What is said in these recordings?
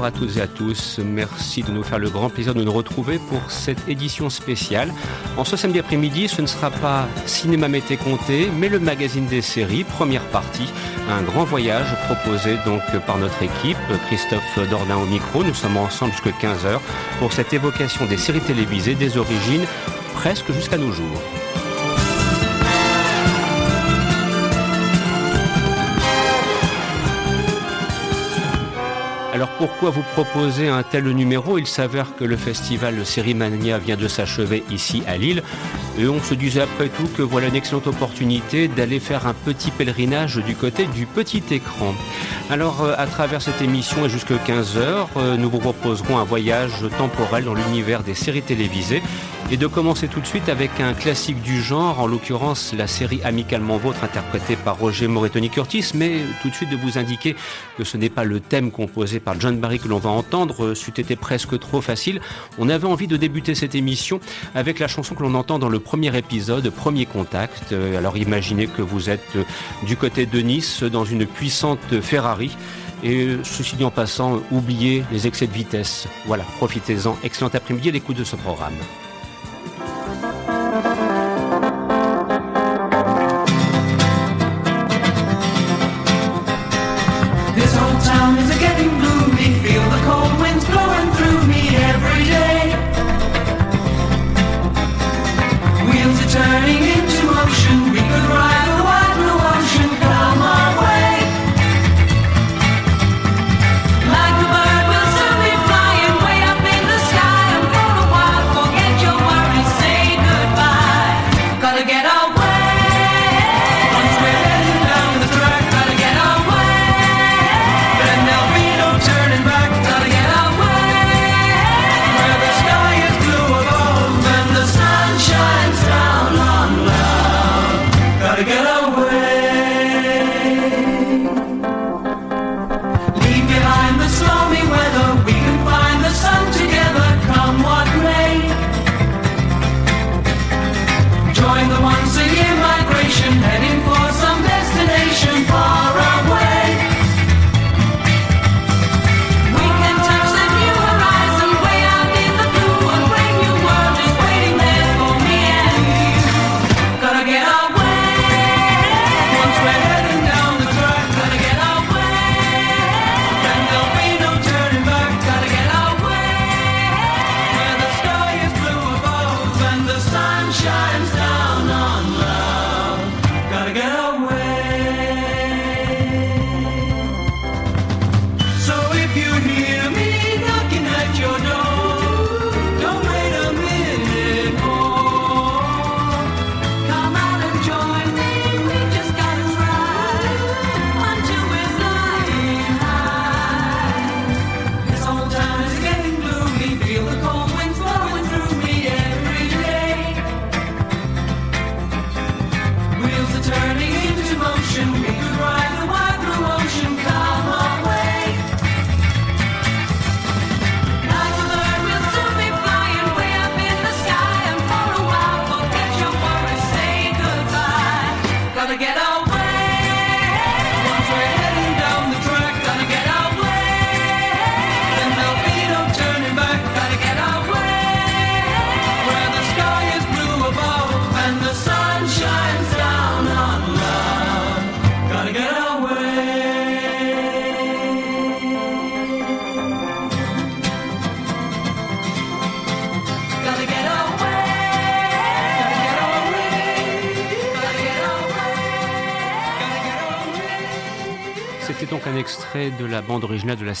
Bonjour à toutes et à tous. Merci de nous faire le grand plaisir de nous retrouver pour cette édition spéciale. En ce samedi après-midi, ce ne sera pas Cinéma Mété Comté, mais le magazine des séries, première partie. Un grand voyage proposé donc par notre équipe. Christophe Dordain au micro. Nous sommes ensemble jusqu'à 15h pour cette évocation des séries télévisées, des origines, presque jusqu'à nos jours. Pourquoi vous proposer un tel numéro? Il s'avère que le festival Sérimania vient de s'achever ici à Lille. Et on se disait après tout que voilà une excellente opportunité d'aller faire un petit pèlerinage du côté du petit écran. Alors euh, à travers cette émission et jusqu'à 15h, euh, nous vous proposerons un voyage temporel dans l'univers des séries télévisées. Et de commencer tout de suite avec un classique du genre, en l'occurrence la série Amicalement Vôtre interprétée par Roger Moretoni Curtis, mais tout de suite de vous indiquer que ce n'est pas le thème composé par John Barry que l'on va entendre, c'eût été presque trop facile. On avait envie de débuter cette émission avec la chanson que l'on entend dans le premier épisode, Premier Contact. Alors imaginez que vous êtes du côté de Nice dans une puissante Ferrari. Et ceci dit en passant, oubliez les excès de vitesse. Voilà, profitez-en. Excellent après-midi à l'écoute de ce programme.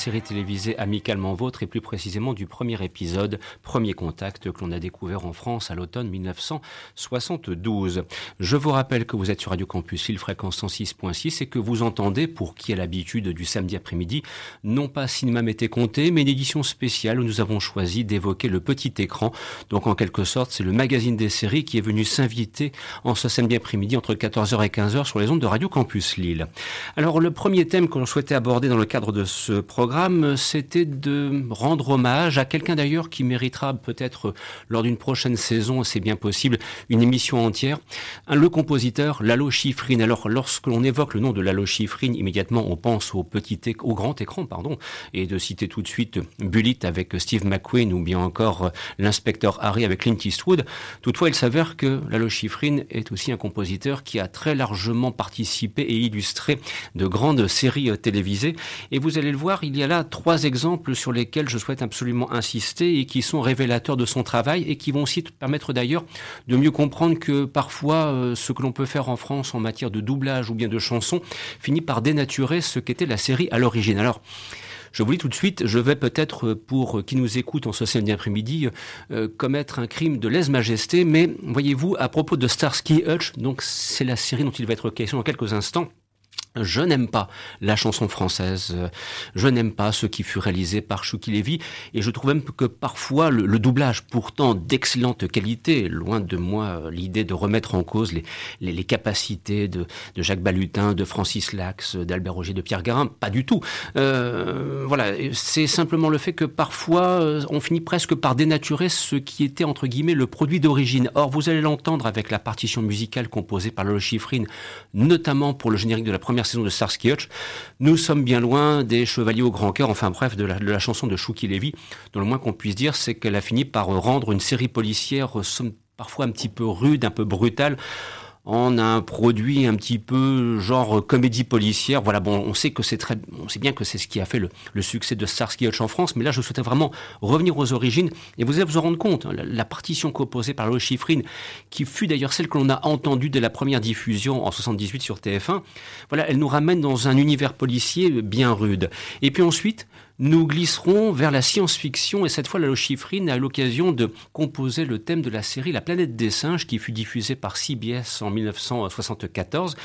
Série télévisée Amicalement Vôtre et plus précisément du premier épisode, Premier Contact, que l'on a découvert en France à l'automne 1972. Je vous rappelle que vous êtes sur Radio Campus Île fréquence 106.6 et que vous entendez, pour qui a l'habitude du samedi après-midi, non pas Cinéma Mété Comté, mais une édition spéciale où nous avons choisi d'évoquer le petit écran. Donc en quelque sorte, c'est le magazine des séries qui est venu s'inviter en ce samedi après-midi entre 14h et 15h sur les ondes de Radio Campus Lille. Alors le premier thème que l'on souhaitait aborder dans le cadre de ce programme, c'était de rendre hommage à quelqu'un d'ailleurs qui méritera peut-être lors d'une prochaine saison, c'est bien possible, une émission entière. Le compositeur Lalo Schifrin. Alors, lorsque l'on évoque le nom de Lalo Schifrin, immédiatement on pense au petit, au grand écran, pardon, et de citer tout de suite Bullitt avec Steve McQueen ou bien encore l'inspecteur Harry avec Clint Eastwood. Toutefois, il s'avère que Lalo Schifrin est aussi un compositeur qui a très largement participé et illustré de grandes séries télévisées. Et vous allez le voir, il y là trois exemples sur lesquels je souhaite absolument insister et qui sont révélateurs de son travail et qui vont aussi permettre d'ailleurs de mieux comprendre que parfois euh, ce que l'on peut faire en France en matière de doublage ou bien de chanson finit par dénaturer ce qu'était la série à l'origine. Alors, je vous dis tout de suite, je vais peut-être, pour qui nous écoute en ce samedi après-midi, euh, commettre un crime de lèse-majesté, mais voyez-vous, à propos de Starsky Hutch, donc c'est la série dont il va être question dans quelques instants, je n'aime pas la chanson française, je n'aime pas ce qui fut réalisé par Chouki Lévy, et je trouve même que parfois le, doublage, pourtant d'excellente qualité, loin de moi l'idée de remettre en cause les, capacités de, Jacques Balutin, de Francis Lax, d'Albert Roger, de Pierre Garin, pas du tout. Euh, voilà, c'est simplement le fait que parfois euh, on finit presque par dénaturer ce qui était entre guillemets le produit d'origine. Or, vous allez l'entendre avec la partition musicale composée par Lolo Schifrin, notamment pour le générique de la première saison de Starsky Hutch, nous sommes bien loin des Chevaliers au grand cœur, enfin bref, de la, chanson de Chouki Levy, dont le moins qu'on puisse dire, c'est qu'elle a fini par rendre une série policière parfois un petit peu rude, un peu brutale, a un produit un petit peu genre comédie policière. Voilà, bon, on sait que c'est très, on sait bien que c'est ce qui a fait le, succès de Starsky Hutch en France, mais là, je souhaitais vraiment revenir aux origines et vous allez vous en rendre compte. Hein, la, partition composée par Chiffrine, qui fut d'ailleurs celle que l'on a entendue dès la première diffusion en 78 sur TF1, voilà, elle nous ramène dans un univers policier bien rude. Et puis ensuite, nous glisserons vers la science-fiction et cette fois la Schifrin a l'occasion de composer le thème de la série La planète des singes qui fut diffusée par CBS en 1974.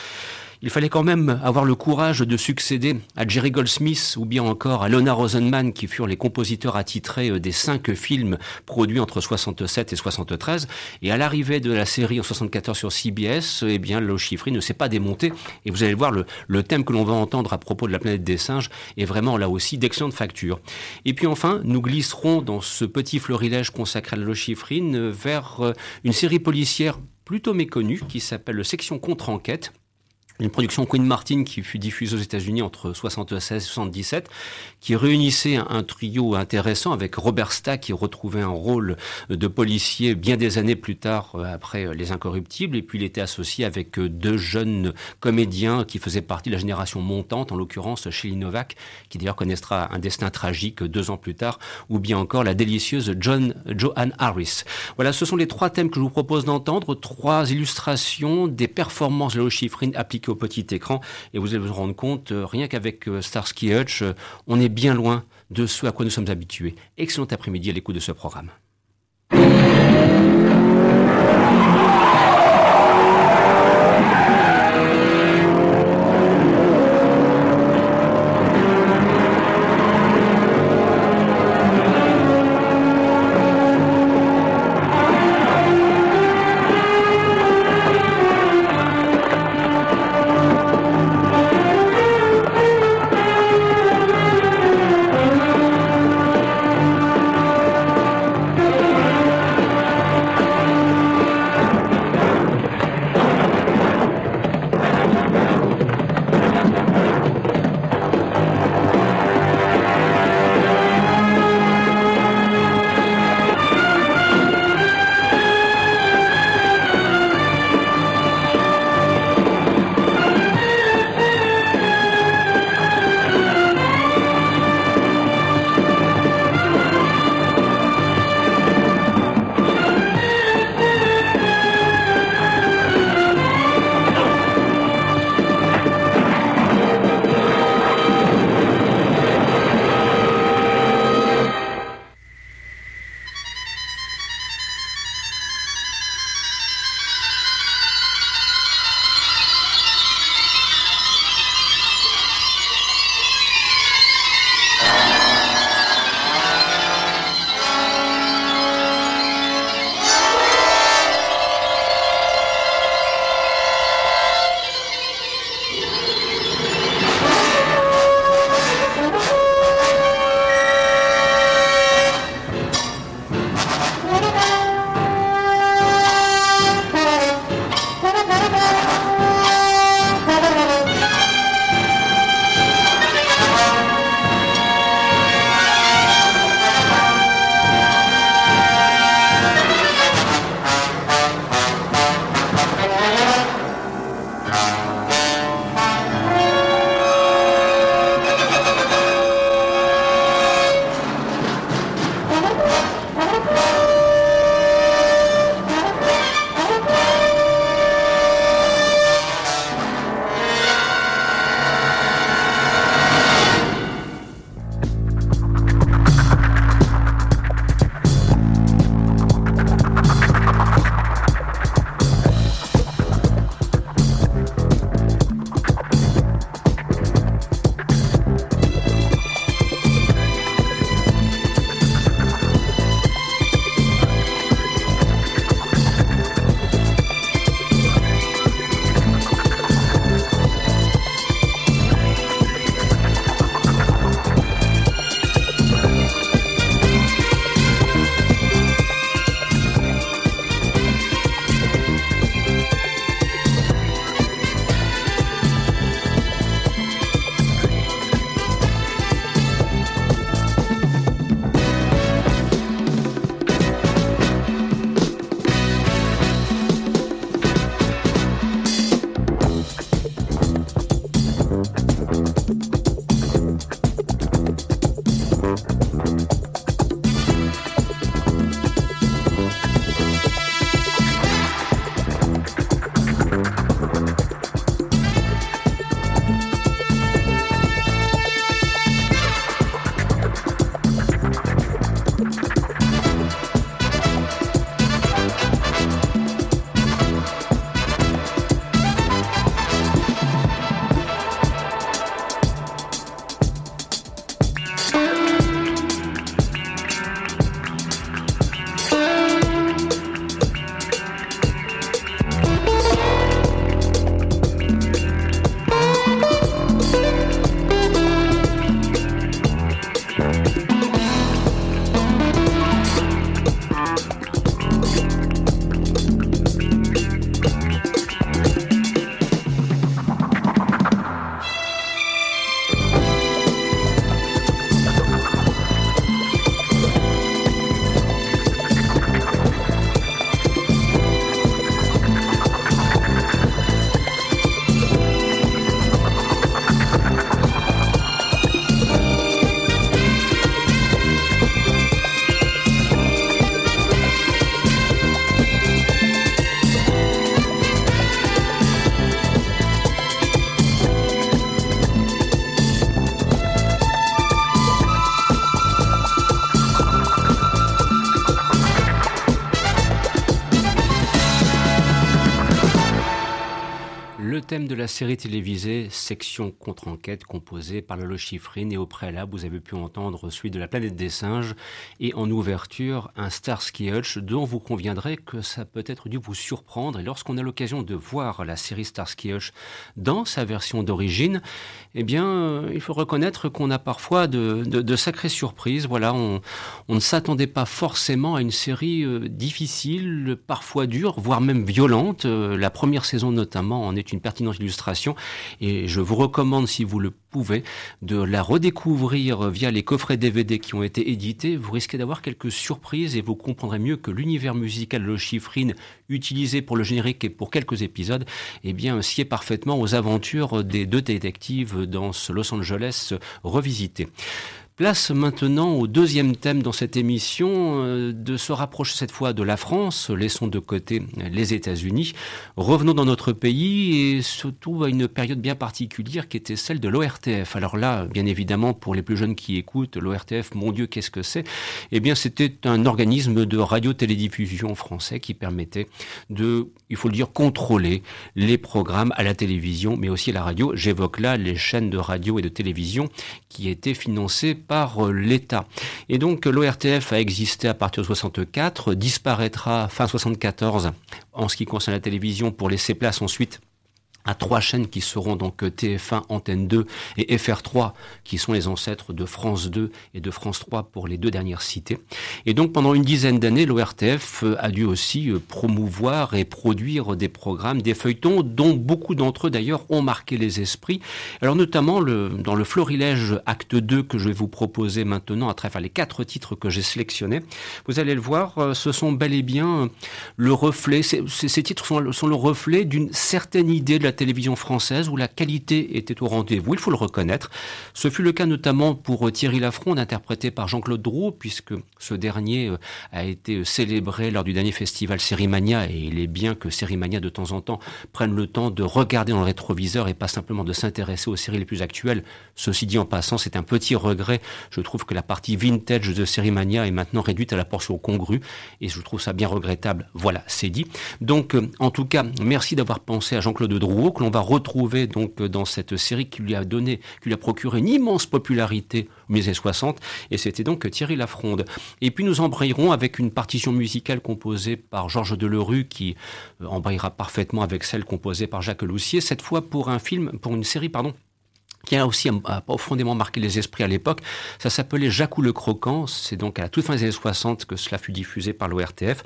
Il fallait quand même avoir le courage de succéder à Jerry Goldsmith ou bien encore à Lona Rosenman qui furent les compositeurs attitrés euh, des cinq films produits entre 67 et 73. Et à l'arrivée de la série en 74 sur CBS, eh bien, le ne s'est pas démonté. Et vous allez voir, le, thème que l'on va entendre à propos de la planète des singes est vraiment là aussi d'excellente facture. Et puis enfin, nous glisserons dans ce petit florilège consacré à la vers euh, une série policière plutôt méconnue qui s'appelle Section contre-enquête une production Queen Martin qui fut diffusée aux États-Unis entre 76 et 77, qui réunissait un, trio intéressant avec Robert Stack qui retrouvait un rôle de policier bien des années plus tard euh, après Les Incorruptibles, et puis il était associé avec euh, deux jeunes comédiens qui faisaient partie de la génération montante, en l'occurrence Shelley Novak, qui d'ailleurs connaîtra un destin tragique deux ans plus tard, ou bien encore la délicieuse John Joanne Harris. Voilà, ce sont les trois thèmes que je vous propose d'entendre, trois illustrations des performances de Léo Schifrin appliquées au petit écran. Et vous allez vous rendre compte, euh, rien qu'avec euh, Starsky Hutch, euh, on est bien loin de ce à quoi nous sommes habitués. Excellent après-midi à l'écoute de ce programme. La série télévisée Section contre-enquête composée par Lolo Schifrin et au préalable vous avez pu entendre celui de la planète des singes et en ouverture un Starsky Hutch dont vous conviendrez que ça peut être dû vous surprendre et lorsqu'on a l'occasion de voir la série Starsky Hutch dans sa version d'origine, eh bien euh, il faut reconnaître qu'on a parfois de, sacrées surprises. Voilà, on, on ne s'attendait pas forcément à une série euh, difficile, parfois dure, voire même violente. Euh, la première saison notamment en est une pertinente illustration et je vous recommande si vous le pouvez de la redécouvrir via les coffrets DVD qui ont été édités. Vous risquez d'avoir quelques surprises et vous comprendrez mieux que l'univers musical le chiffrine utilisé pour le générique et pour quelques épisodes, eh bien, sied parfaitement aux aventures des deux détectives dans ce Los Angeles revisité. Place maintenant au deuxième thème dans cette émission, euh, de se rapprocher cette fois de la France, laissons de côté les États-Unis, revenons dans notre pays et surtout à une période bien particulière qui était celle de l'ORTF. Alors là, bien évidemment, pour les plus jeunes qui écoutent, l'ORTF, mon Dieu, qu'est-ce que c'est? Eh bien, c'était un organisme de radio-télédiffusion français qui permettait de, il faut le dire, contrôler les programmes à la télévision, mais aussi à la radio. J'évoque là les chaînes de radio et de télévision qui étaient financées par euh, l'État. Et donc l'ORTF a existé à partir de 64, disparaîtra fin 74 en ce qui concerne la télévision pour laisser place ensuite à trois chaînes qui seront donc TF1, Antenne 2 et FR3, qui sont les ancêtres de France 2 et de France 3 pour les deux dernières cités. Et donc pendant une dizaine d'années, l'ORTF a dû aussi euh, promouvoir et produire des programmes, des feuilletons, dont beaucoup d'entre eux d'ailleurs ont marqué les esprits. Alors notamment dans le florilège acte 2 que je vais vous proposer maintenant à travers les quatre titres que j'ai sélectionnés, vous allez le voir, euh, ce sont bel et bien le reflet, ces, titres sont le reflet d'une certaine idée de la télévision française où la qualité était au rendez-vous, il faut le reconnaître. Ce fut le cas notamment pour euh, Thierry Lafronde, interprété par Jean-Claude Drouot, puisque ce dernier euh, a été euh, célébré lors du dernier festival Sérimania, et il est bien que Sérimania, de temps en temps, prenne le temps de regarder dans le rétroviseur et pas simplement de s'intéresser aux séries les plus actuelles. Ceci dit en passant, c'est un petit regret. Je trouve que la partie vintage de Sérimania est maintenant réduite à la portion congrue, et je trouve ça bien regrettable. Voilà, c'est dit. Donc, en tout cas, merci d'avoir pensé à Jean-Claude Drouot que l'on va retrouver donc dans cette série qui lui a donné, qui lui a procuré une immense popularité au milieu des 60, et c'était donc Thierry Lafronde. Et puis nous embrayerons avec une partition musicale composée par Georges Delerue, qui euh, embrayera parfaitement avec celle composée par Jacques Loussier, cette fois pour un film, pour une série, pardon, qui a aussi profondément marqué les esprits à l'époque. Ça s'appelait Jacou le Croquant. C'est donc à la toute fin des années 60 que cela fut diffusé par l'ORTF.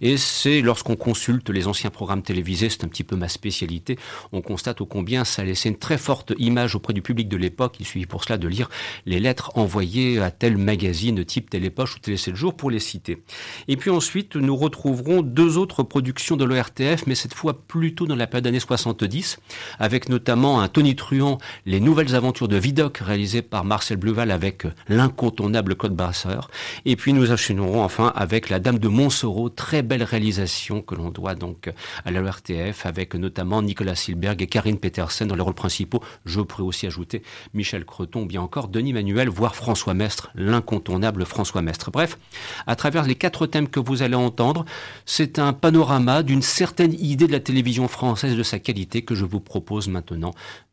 Et c'est lorsqu'on consulte les anciens programmes télévisés, c'est un petit peu ma spécialité, on constate au combien ça laissait une très forte image auprès du public de l'époque. Il suffit pour cela de lire les lettres envoyées à tel magazine type Télépoche ou Télé 7 jours pour les citer. Et puis ensuite, nous retrouverons deux autres productions de l'ORTF, mais cette fois plutôt dans la période années 70, avec notamment un Tony Truant, Les Nouvelles aventures de Vidocq réalisées par Marcel Bleuval avec l'incontournable Code Brasseur. Et puis nous enchaînerons enfin avec La Dame de Montsoreau, très belle réalisation que l'on doit donc à la RTF avec notamment Nicolas Silberg et Karine Petersen dans les rôles principaux. Je pourrais aussi ajouter Michel Creton, bien encore Denis Manuel, voire François Mestre, l'incontournable François Mestre. Bref, à travers les quatre thèmes que vous allez entendre, c'est un panorama d'une certaine idée de la télévision française de sa qualité que je vous propose maintenant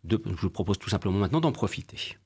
je vous propose tout simplement maintenant d'en profiter.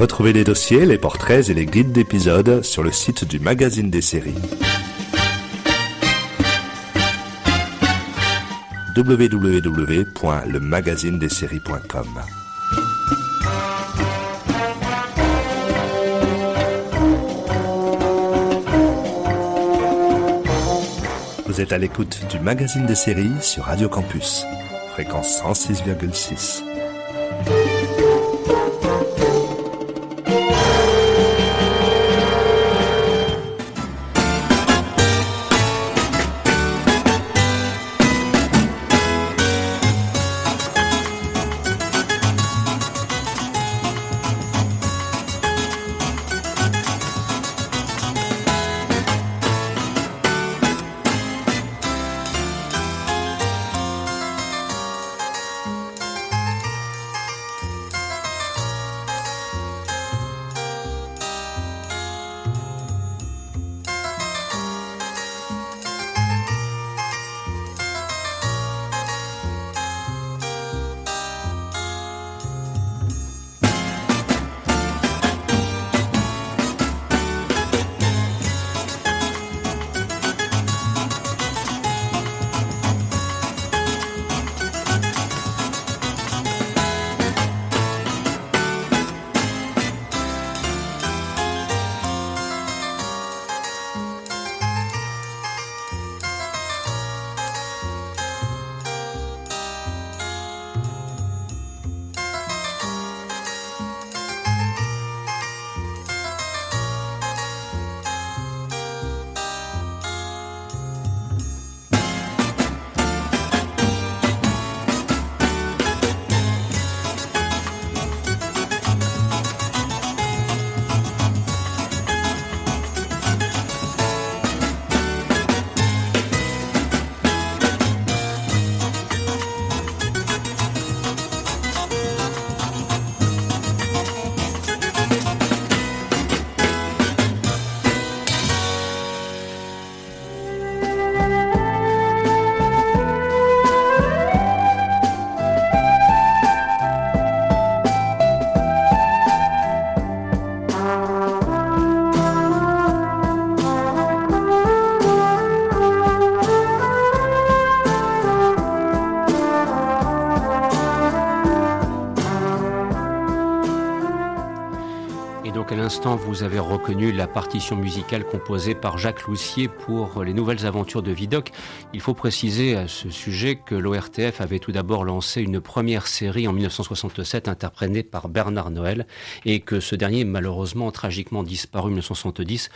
Retrouvez les dossiers, les portraits et les guides d'épisodes sur le site du magazine des séries. www.lemagazinedesseries.com Vous êtes à l'écoute du magazine des séries sur Radio Campus, fréquence 106,6. Vous avez reconnu la partition musicale composée par Jacques Loussier pour les nouvelles aventures de Vidocq. Il faut préciser à ce sujet que l'ORTF avait tout d'abord lancé une première série en 1967 interprétée par Bernard Noël et que ce dernier, malheureusement tragiquement disparu en 1970,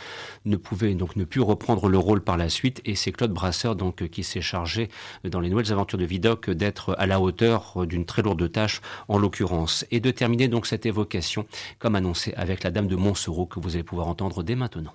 ne pouvait donc ne plus reprendre le rôle par la suite et c'est Claude Brasseur donc qui s'est chargé dans les nouvelles aventures de Vidocq d'être à la hauteur d'une très lourde tâche en l'occurrence et de terminer donc cette évocation comme annoncé avec la Dame de Montsereau que vous allez pouvoir entendre dès maintenant.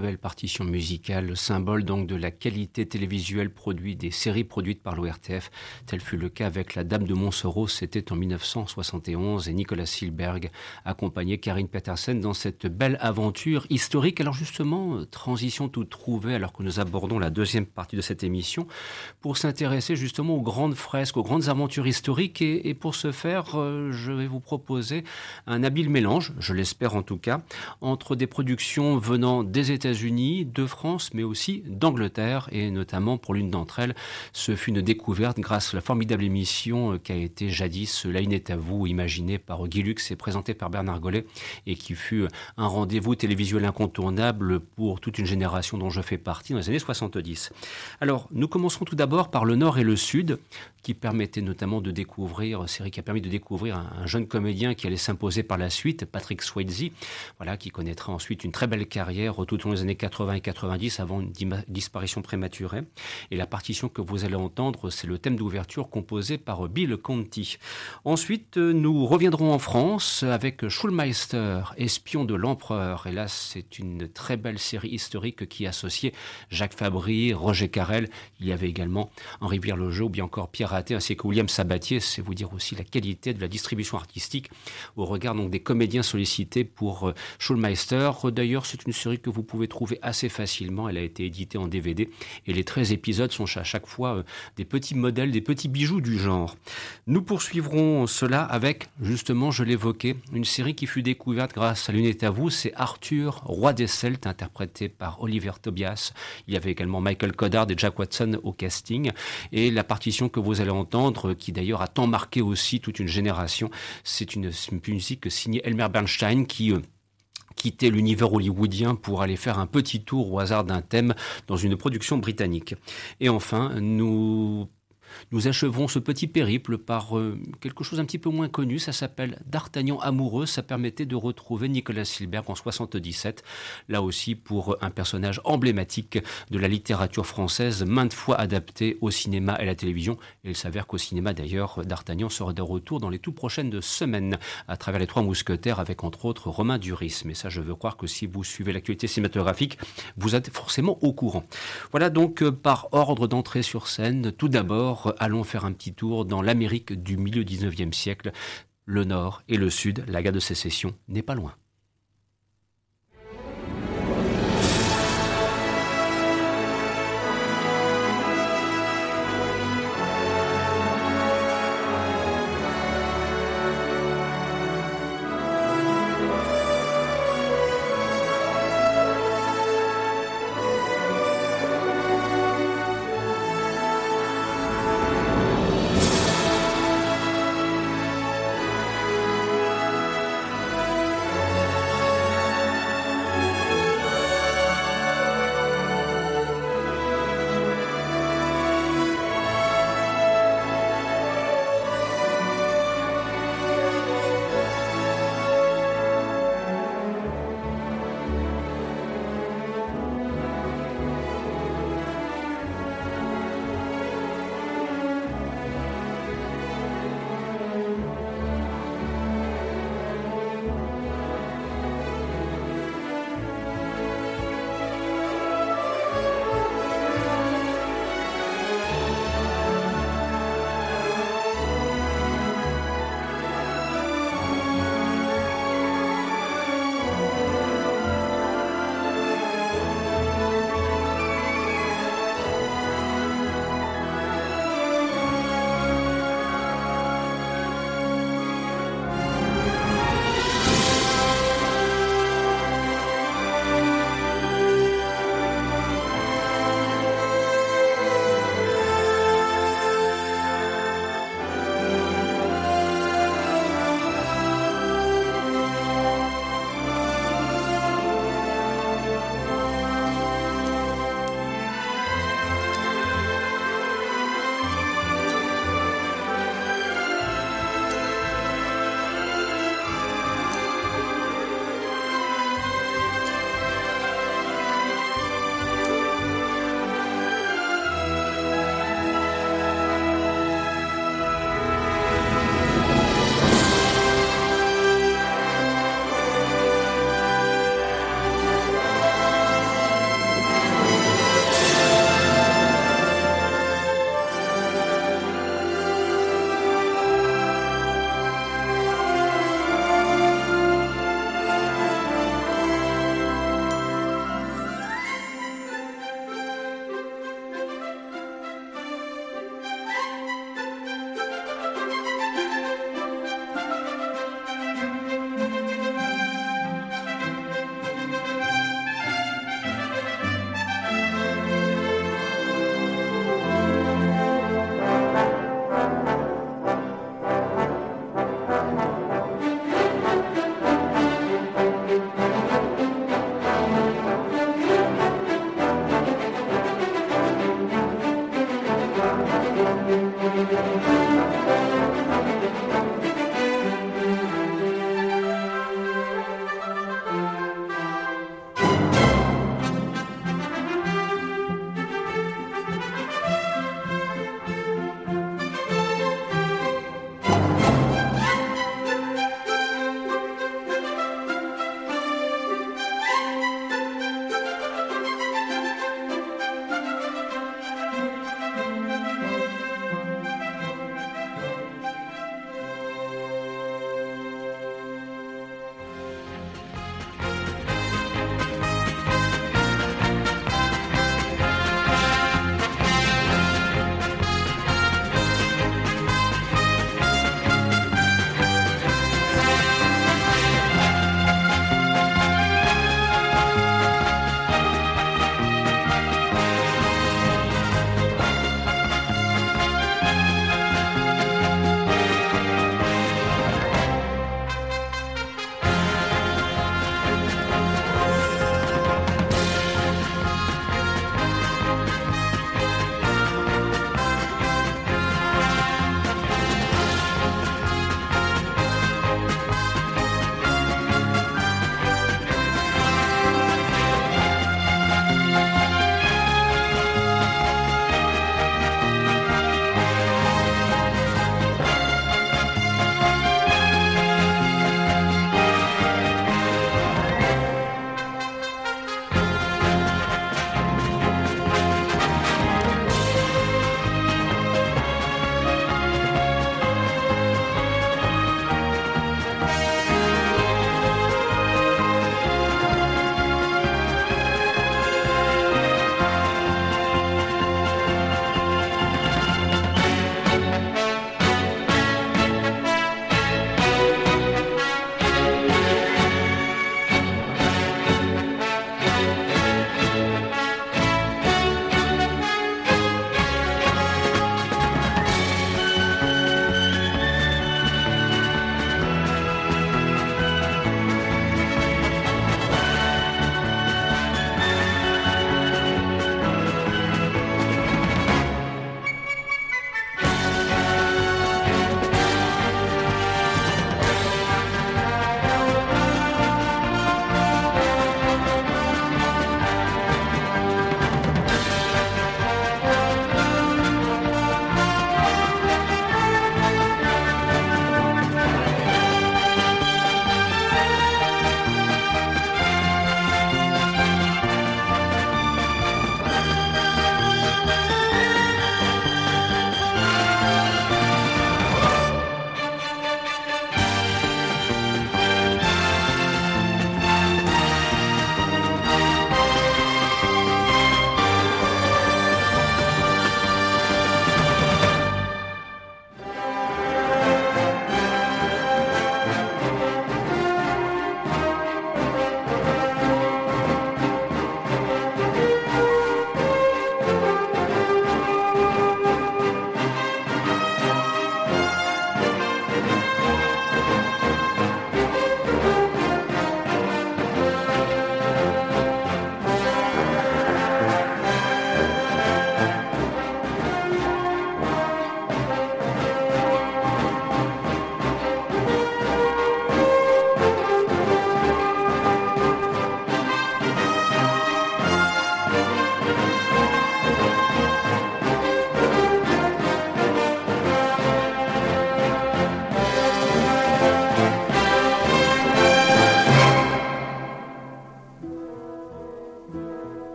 Belle partition musicale, symbole donc de la qualité télévisuelle produite des séries produites par l'ORTF. Tel fut le cas avec La Dame de Montsoreau, c'était en 1971, et Nicolas Silberg accompagnait Karine Petersen dans cette belle aventure historique. Alors justement, transition toute trouvée alors que nous abordons la deuxième partie de cette émission pour s'intéresser justement aux grandes fresques, aux grandes aventures historiques. Et, pour ce faire, euh, je vais vous proposer un habile mélange, je l'espère en tout cas, entre des productions venant des De France, mais aussi d'Angleterre, et notamment pour l'une d'entre elles, ce fut une découverte grâce à la formidable émission qui a été jadis La Une est à vous, imaginée par Guy Lux et présentée par Bernard Gollet, et qui fut un rendez-vous télévisuel incontournable pour toute une génération dont je fais partie dans les années 70. Alors, nous commencerons tout d'abord par le Nord et le Sud, qui permettait notamment de découvrir, série qui a permis de découvrir un, jeune comédien qui allait s'imposer par la suite, Patrick Swayze, voilà, qui connaîtra ensuite une très belle carrière tout au long des années 80 et 90 avant une disparition prématurée. Et la partition que vous allez entendre, c'est le thème d'ouverture composé par Bill Conti. Ensuite, nous reviendrons en France avec Schulmeister, espion de l'empereur. Et là, c'est une très belle série historique qui associait Jacques Fabry, Roger Carrel. Il y avait également Henri Vierlogeau ou bien encore Pierre Raté ainsi que William Sabatier. C'est vous dire aussi la qualité de la distribution artistique au regard donc des comédiens sollicités pour euh, Schulmeister. D'ailleurs, c'est une série que vous pouvez trouver assez facilement. Elle a été éditée en DVD et les 13 épisodes sont à chaque fois euh, des petits modèles, des petits bijoux du genre. Nous poursuivrons cela avec, justement, je l'évoquais, une série qui fut découverte grâce à l'une à vous, c'est Arthur, roi des Celtes, interprété par Oliver Tobias. Il y avait également Michael Coddard et Jack Watson au casting. Et la partition que vous allez entendre, qui d'ailleurs a tant marqué aussi toute une génération, c'est une, une musique signée Elmer Bernstein qui euh, quitter l'univers hollywoodien pour aller faire un petit tour au hasard d'un thème dans une production britannique. Et enfin, nous nous achevons ce petit périple par euh, quelque chose un petit peu moins connu. Ça s'appelle D'Artagnan amoureux. Ça permettait de retrouver Nicolas Silberg en 77. Là aussi pour un personnage emblématique de la littérature française, maintes fois adapté au cinéma et à la télévision. Il s'avère qu'au cinéma d'ailleurs, D'Artagnan sera de retour dans les tout prochaines semaines à travers les Trois Mousquetaires avec entre autres Romain Duris. Mais ça, je veux croire que si vous suivez l'actualité cinématographique, vous êtes forcément au courant. Voilà donc euh, par ordre d'entrée sur scène. Tout d'abord, allons faire un petit tour dans l'Amérique du milieu 19e siècle. Le nord et le sud, la guerre de sécession n'est pas loin.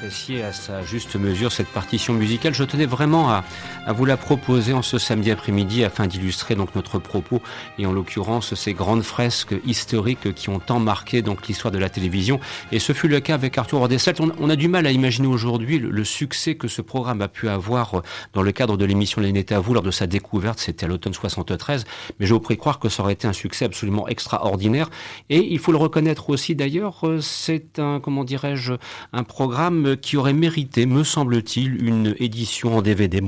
Apprécié à sa juste mesure cette partition musicale. Je tenais vraiment à, vous la proposer en ce samedi après-midi afin d'illustrer donc notre propos et en l'occurrence ces grandes fresques historiques qui ont tant marqué donc l'histoire de la télévision. Et ce fut le cas avec Arthur Ordessel. On, a du mal à imaginer aujourd'hui le, succès que ce programme a pu avoir dans le cadre de l'émission Les à vous lors de sa découverte. C'était à l'automne 73. Mais je vous prie croire que ça aurait été un succès absolument extraordinaire. Et il faut le reconnaître aussi d'ailleurs, c'est un, comment dirais-je, un programme qui aurait mérité, me semble-t-il, une édition en DVD,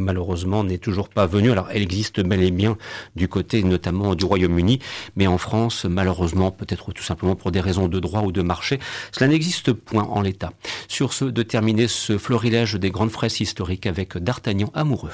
malheureusement n'est toujours pas venue. Alors, elle existe bel et bien du côté notamment du Royaume-Uni, mais en France, malheureusement, peut-être tout simplement pour des raisons de droit ou de marché, cela n'existe point en l'état. Sur ce, de terminer ce florilège des grandes fraises historiques avec D'Artagnan amoureux.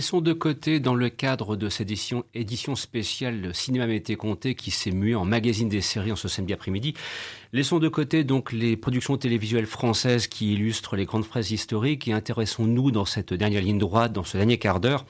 Laissons de côté dans le cadre de cette édition, édition spéciale Cinéma Mété Comté qui s'est mué en magazine des séries en ce samedi après-midi. Laissons de côté donc les productions télévisuelles françaises qui illustrent les grandes phrases historiques et intéressons-nous dans cette dernière ligne droite, dans ce dernier quart d'heure,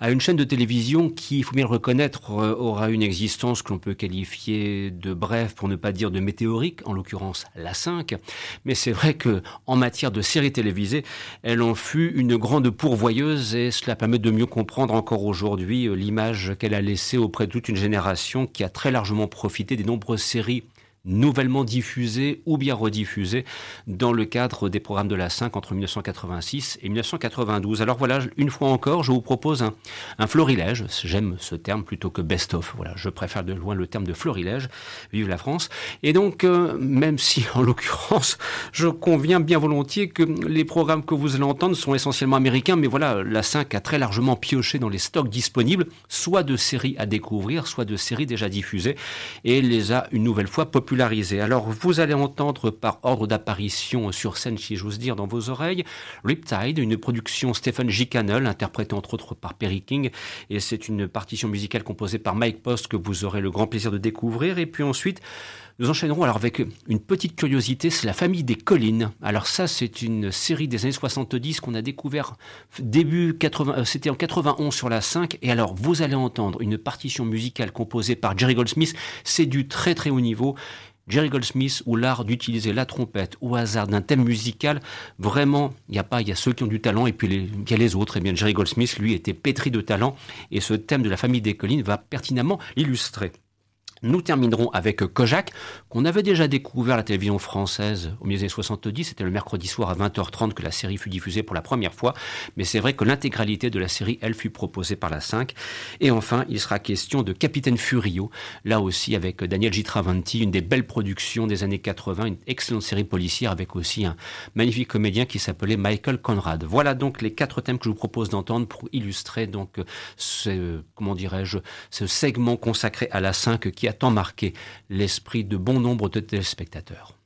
à une chaîne de télévision qui, il faut bien le reconnaître, euh, aura une existence que l'on peut qualifier de brève, pour ne pas dire de météorique, en l'occurrence la 5. Mais c'est vrai que en matière de séries télévisées, elle en fut une grande pourvoyeuse et cela permet de mieux comprendre encore aujourd'hui euh, l'image qu'elle a laissée auprès de toute une génération qui a très largement profité des nombreuses séries nouvellement diffusé ou bien rediffusé dans le cadre des programmes de la 5 entre 1986 et 1992. Alors voilà, une fois encore, je vous propose un, un florilège. J'aime ce terme plutôt que best-of. Voilà, je préfère de loin le terme de florilège. Vive la France. Et donc, euh, même si en l'occurrence, je conviens bien volontiers que les programmes que vous allez entendre sont essentiellement américains, mais voilà, la 5 a très largement pioché dans les stocks disponibles, soit de séries à découvrir, soit de séries déjà diffusées, et les a une nouvelle fois popularisées alors, vous allez entendre par ordre d'apparition sur scène, si j'ose dire, dans vos oreilles, Riptide, une production Stephen G. Cannell, interprétée entre autres par Perry King, et c'est une partition musicale composée par Mike Post que vous aurez le grand plaisir de découvrir. Et puis ensuite, nous enchaînerons alors avec une petite curiosité, c'est la famille des collines. Alors ça, c'est une série des années 70 qu'on a découvert début 80, euh, c'était en 91 sur la 5. Et alors, vous allez entendre une partition musicale composée par Jerry Goldsmith. C'est du très très haut niveau. Jerry Goldsmith ou l'art d'utiliser la trompette au hasard d'un thème musical, vraiment, il n'y a pas, il y a ceux qui ont du talent et puis il y a les autres. Et eh bien, Jerry Goldsmith, lui, était pétri de talent et ce thème de la famille des collines va pertinemment l'illustrer. Nous terminerons avec Kojak, qu'on avait déjà découvert à la télévision française au milieu des années 70. C'était le mercredi soir à 20h30 que la série fut diffusée pour la première fois. Mais c'est vrai que l'intégralité de la série, elle, fut proposée par la 5. Et enfin, il sera question de Capitaine Furio, là aussi avec Daniel Gitravanti, une des belles productions des années 80, une excellente série policière avec aussi un magnifique comédien qui s'appelait Michael Conrad. Voilà donc les quatre thèmes que je vous propose d'entendre pour illustrer donc ce, comment dirais-je, ce segment consacré à la 5 qui a tant marqué l'esprit de bon nombre de téléspectateurs.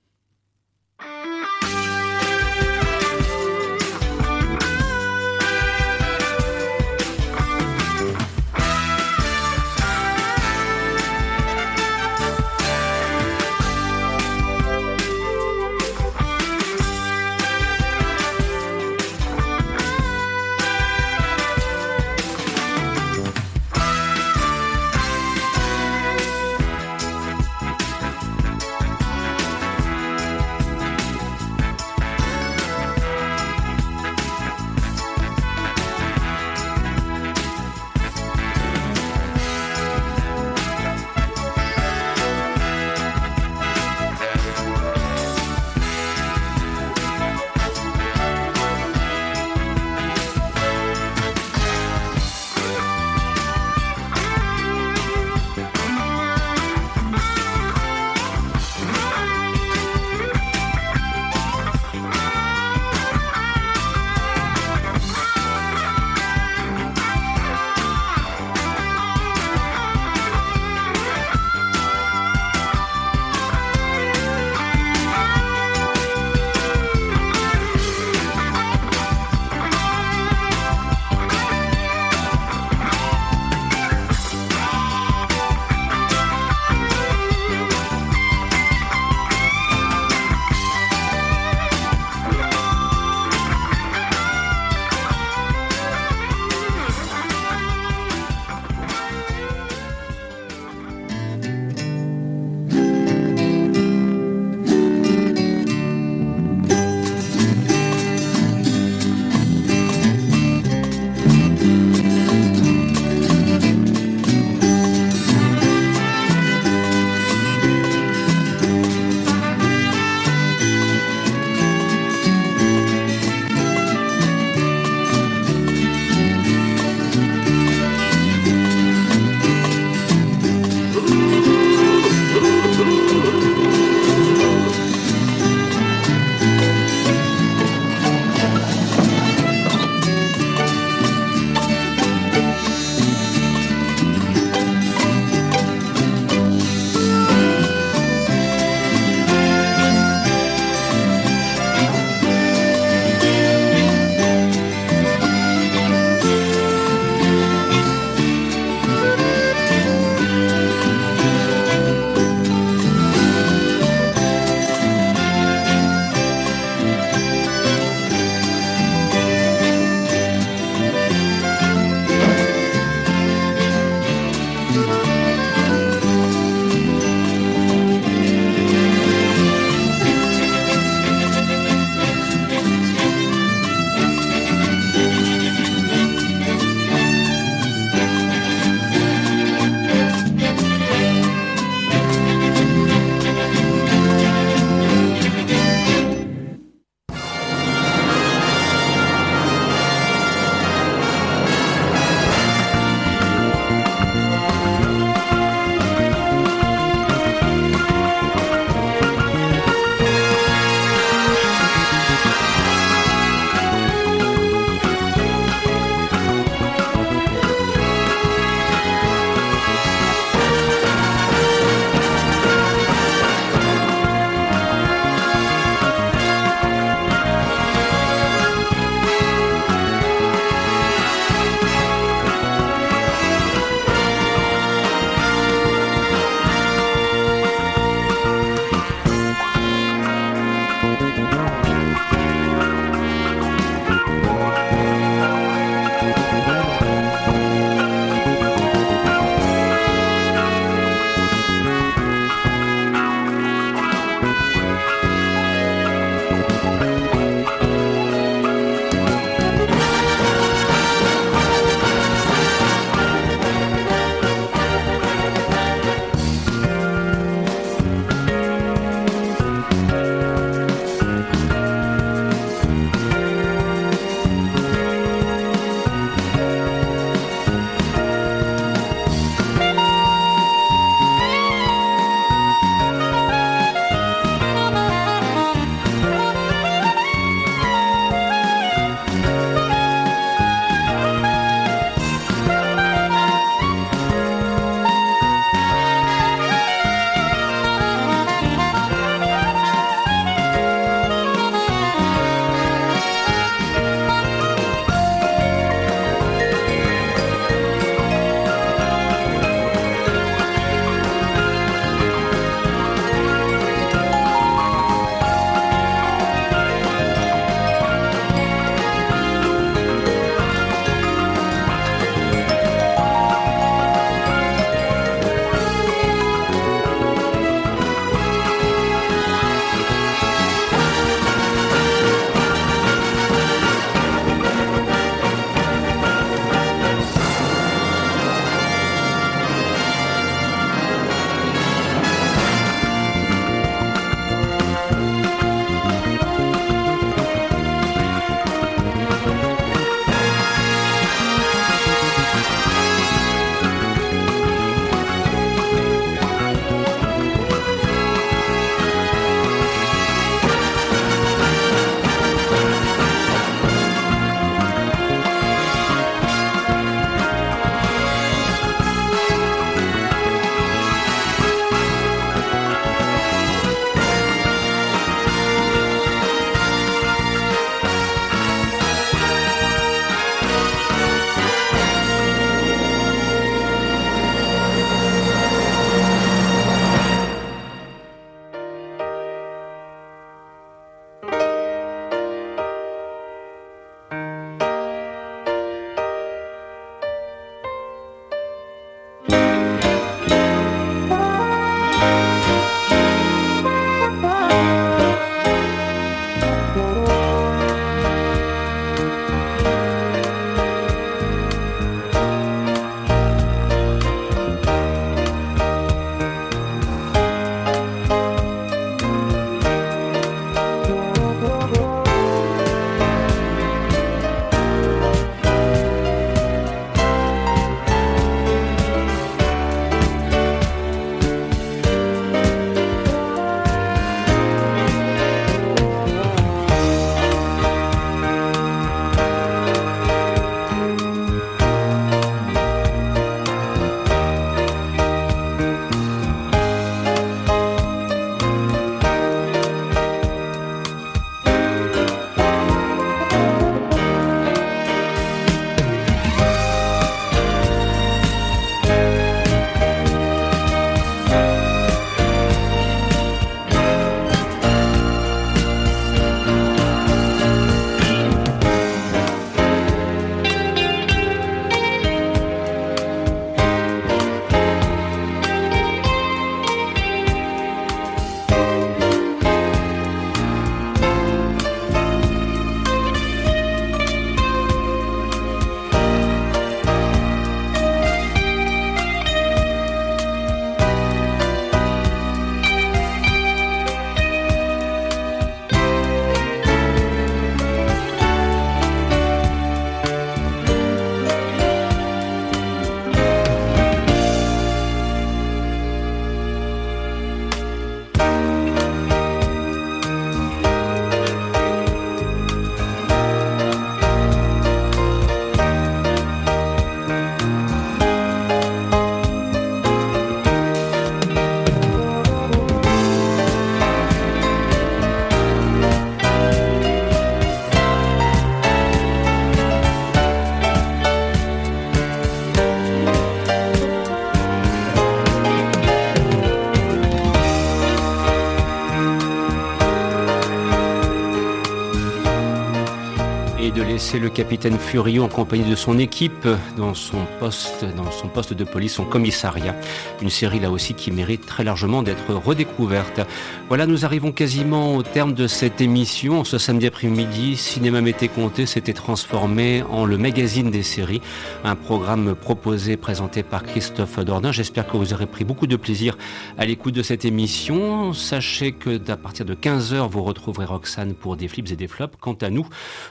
De laisser le capitaine Furio en compagnie de son équipe dans son poste, dans son poste de police, son commissariat. Une série là aussi qui mérite très largement d'être redécouverte. Voilà, nous arrivons quasiment au terme de cette émission. Ce samedi après-midi, Cinéma Mété Comté s'était transformé en le magazine des séries, un programme proposé, présenté par Christophe Dordain. J'espère que vous aurez pris beaucoup de plaisir à l'écoute de cette émission. Sachez que à partir de 15h, vous retrouverez Roxane pour des flips et des flops. Quant à nous,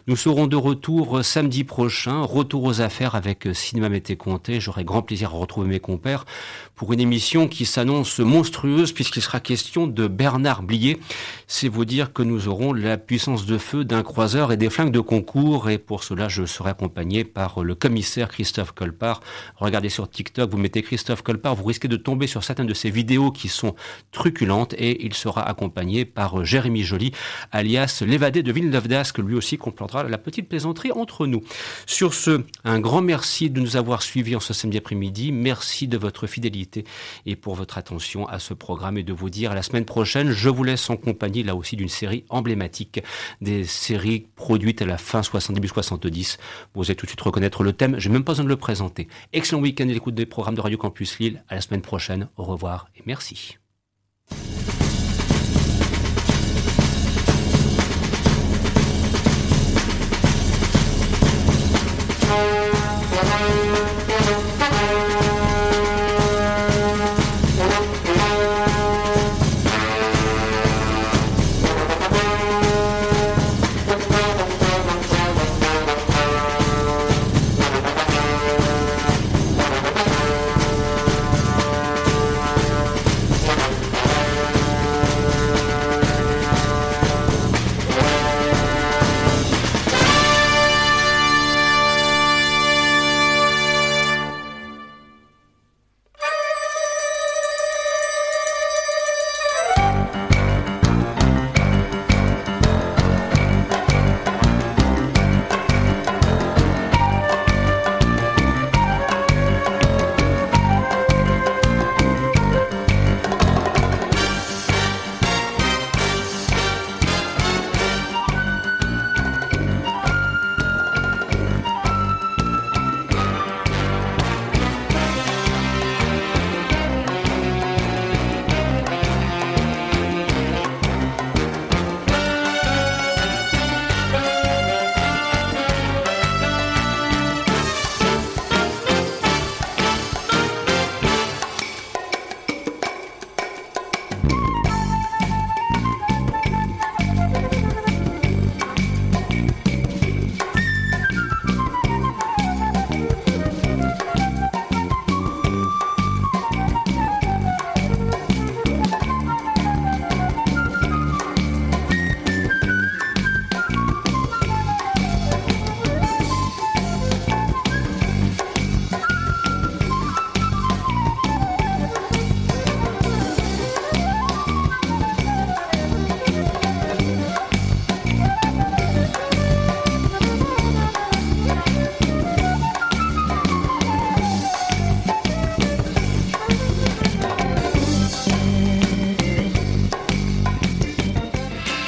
nous serons de retour samedi prochain. Retour aux affaires avec Cinéma Mété Comté. J'aurai grand plaisir à retrouver mes compères pour une émission qui s'annonce monstrueuse puisqu'il sera question de Bernard Blier. C'est vous dire que nous aurons la puissance de feu d'un croiseur et des flingues de concours et pour cela je serai accompagné par le commissaire Christophe Colpart. Regardez sur TikTok, vous mettez Christophe Colpart, vous risquez de tomber sur certaines de ces vidéos qui sont truculentes et il sera accompagné par Jérémy Joly alias l'évadé de Villeneuve d'Ascq, lui aussi complètera la petite plaisanterie entre nous. Sur ce, un grand merci de nous avoir suivis en ce samedi après-midi. Merci de votre fidélité et pour votre attention à ce programme et de vous dire à la semaine prochaine. Je vous laisse en compagnie là aussi d'une série emblématique, des séries produites à la fin 60, début 70. Vous allez tout de suite reconnaître le thème, je n'ai même pas besoin de le présenter. Excellent week-end et l'écoute des programmes de Radio Campus Lille. À la semaine prochaine. Au revoir et merci.